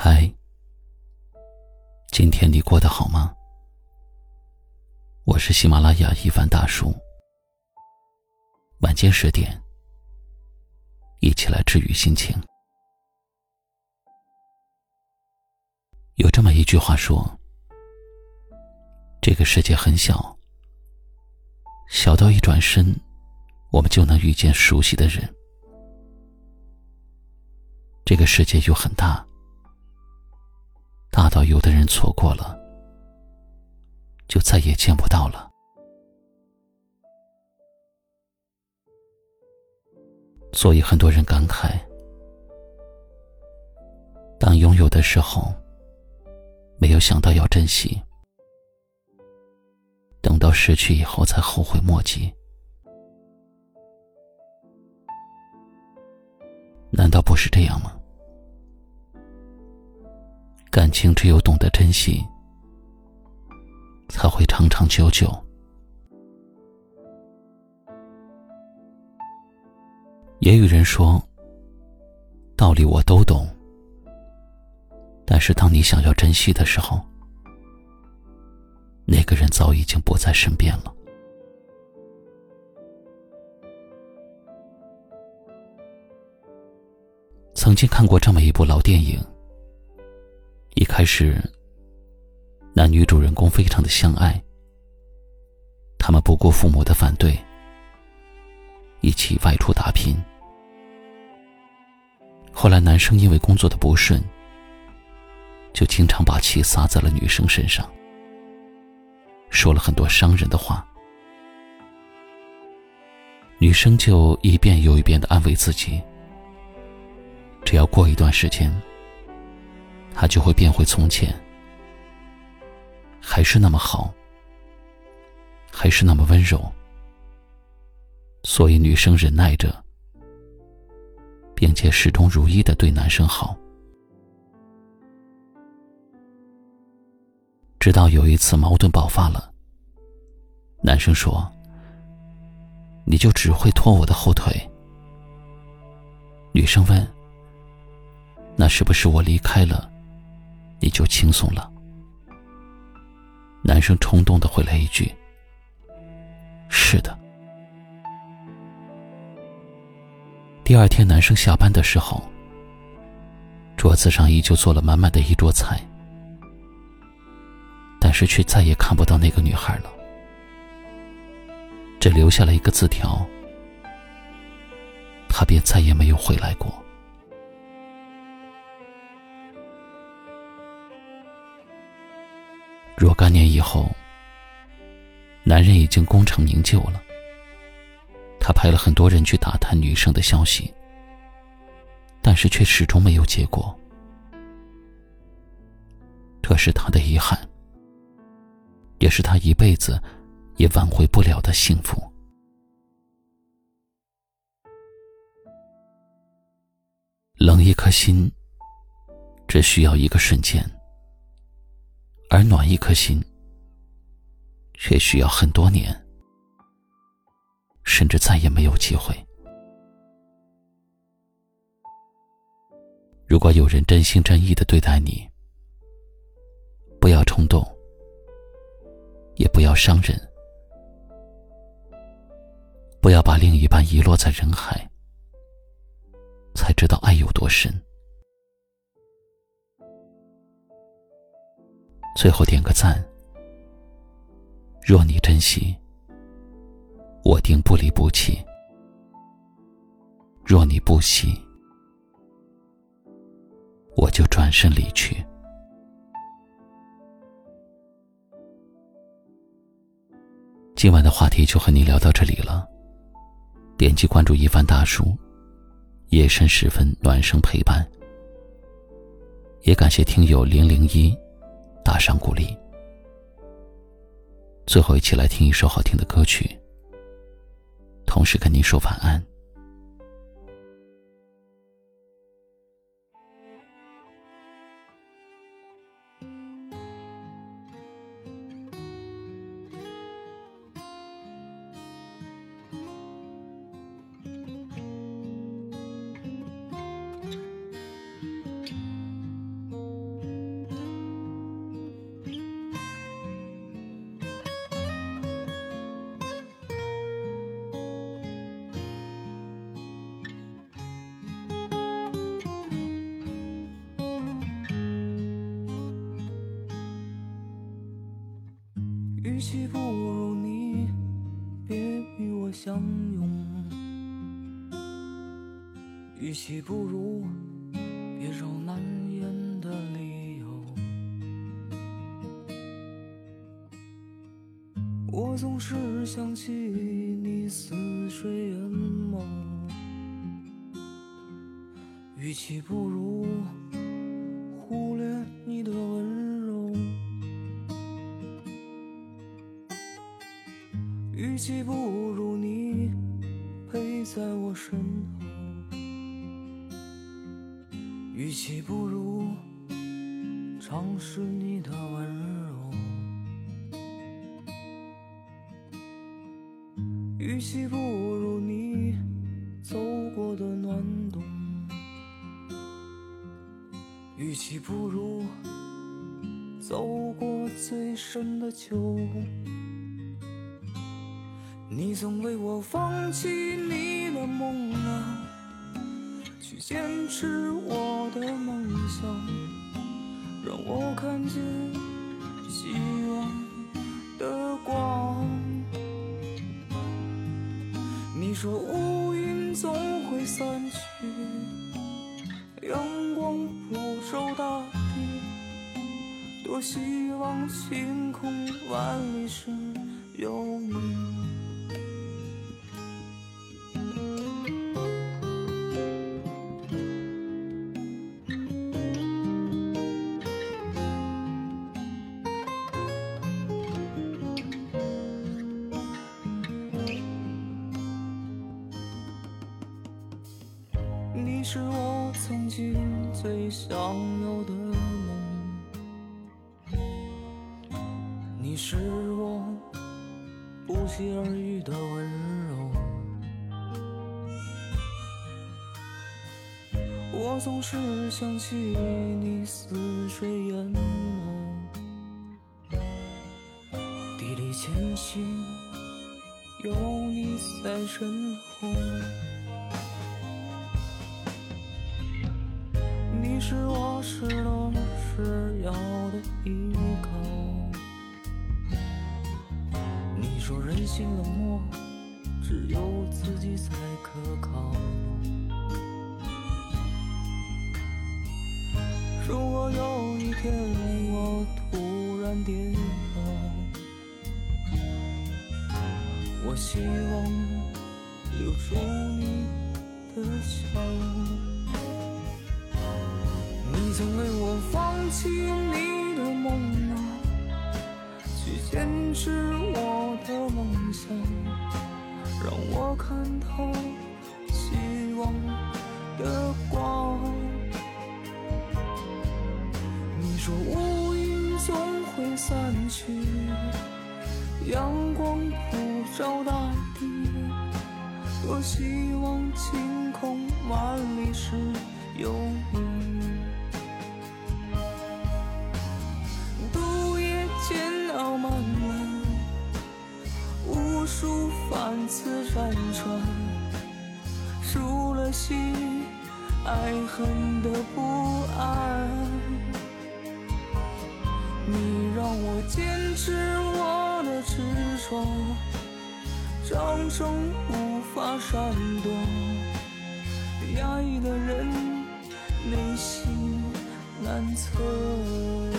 嗨，今天你过得好吗？我是喜马拉雅一凡大叔。晚间十点，一起来治愈心情。有这么一句话说：“这个世界很小，小到一转身，我们就能遇见熟悉的人；这个世界又很大，大到有的人错过了，就再也见不到了。”所以很多人感慨：当拥有的时候。没有想到要珍惜，等到失去以后才后悔莫及。只有懂得珍惜，才会长长久久。也有人说，道理我都懂。但是，当你想要珍惜的时候，那个人早已经不在身边了。曾经看过这么一部老电影，一开始，男女主人公非常的相爱，他们不顾父母的反对，一起外出打拼。后来，男生因为工作的不顺。就经常把气撒在了女生身上，说了很多伤人的话。女生就一遍又一遍的安慰自己，只要过一段时间，他就会变回从前，还是那么好，还是那么温柔。所以女生忍耐着，并且始终如一的对男生好。直到有一次矛盾爆发了，男生说：“你就只会拖我的后腿。”女生问：“那是不是我离开了，你就轻松了？”男生冲动的回来一句：“是的。”第二天，男生下班的时候，桌子上依旧做了满满的一桌菜。但是却再也看不到那个女孩了，只留下了一个字条，他便再也没有回来过。若干年以后，男人已经功成名就了，他派了很多人去打探女生的消息，但是却始终没有结果，这是他的遗憾。也是他一辈子也挽回不了的幸福。冷一颗心，只需要一个瞬间；而暖一颗心，却需要很多年，甚至再也没有机会。如果有人真心真意的对待你，不要冲动。也不要伤人，不要把另一半遗落在人海，才知道爱有多深。最后点个赞，若你珍惜，我定不离不弃；若你不惜，我就转身离去。今晚的话题就和你聊到这里了。点击关注一番大叔，夜深时分暖声陪伴。也感谢听友零零一上鼓励。最后，一起来听一首好听的歌曲，同时跟您说晚安。与其不如你别与我相拥，与其不如别找难言的理由。我总是想起你似水眼眸，与其不如忽略你的温柔。与其不如你陪在我身后，与其不如尝试你的温柔，与其不如你走过的暖冬，与其不如走过最深的秋。你曾为我放弃你的梦啊，去坚持我的梦想，让我看见希望的光。你说乌云总会散去，阳光普照大地，多希望晴空万里时有你。你是我曾经最想要的梦，你是我不期而遇的温柔。我总是想起你似水眼眸，砥砺前行，有你在身后。是我失落时要的依靠。你说人心冷漠，只有自己才可靠。如果有一天我突然跌倒，我希望留住你的笑。曾为我放弃你的梦啊，去坚持我的梦想，让我看到希望的光。你说乌云总会散去，阳光普照大地，多希望晴空万里时有你。傲慢漫，无数番次辗转，输了心，爱恨的不安。你让我坚持我的执着，掌声无法闪躲，压抑的人内心难测。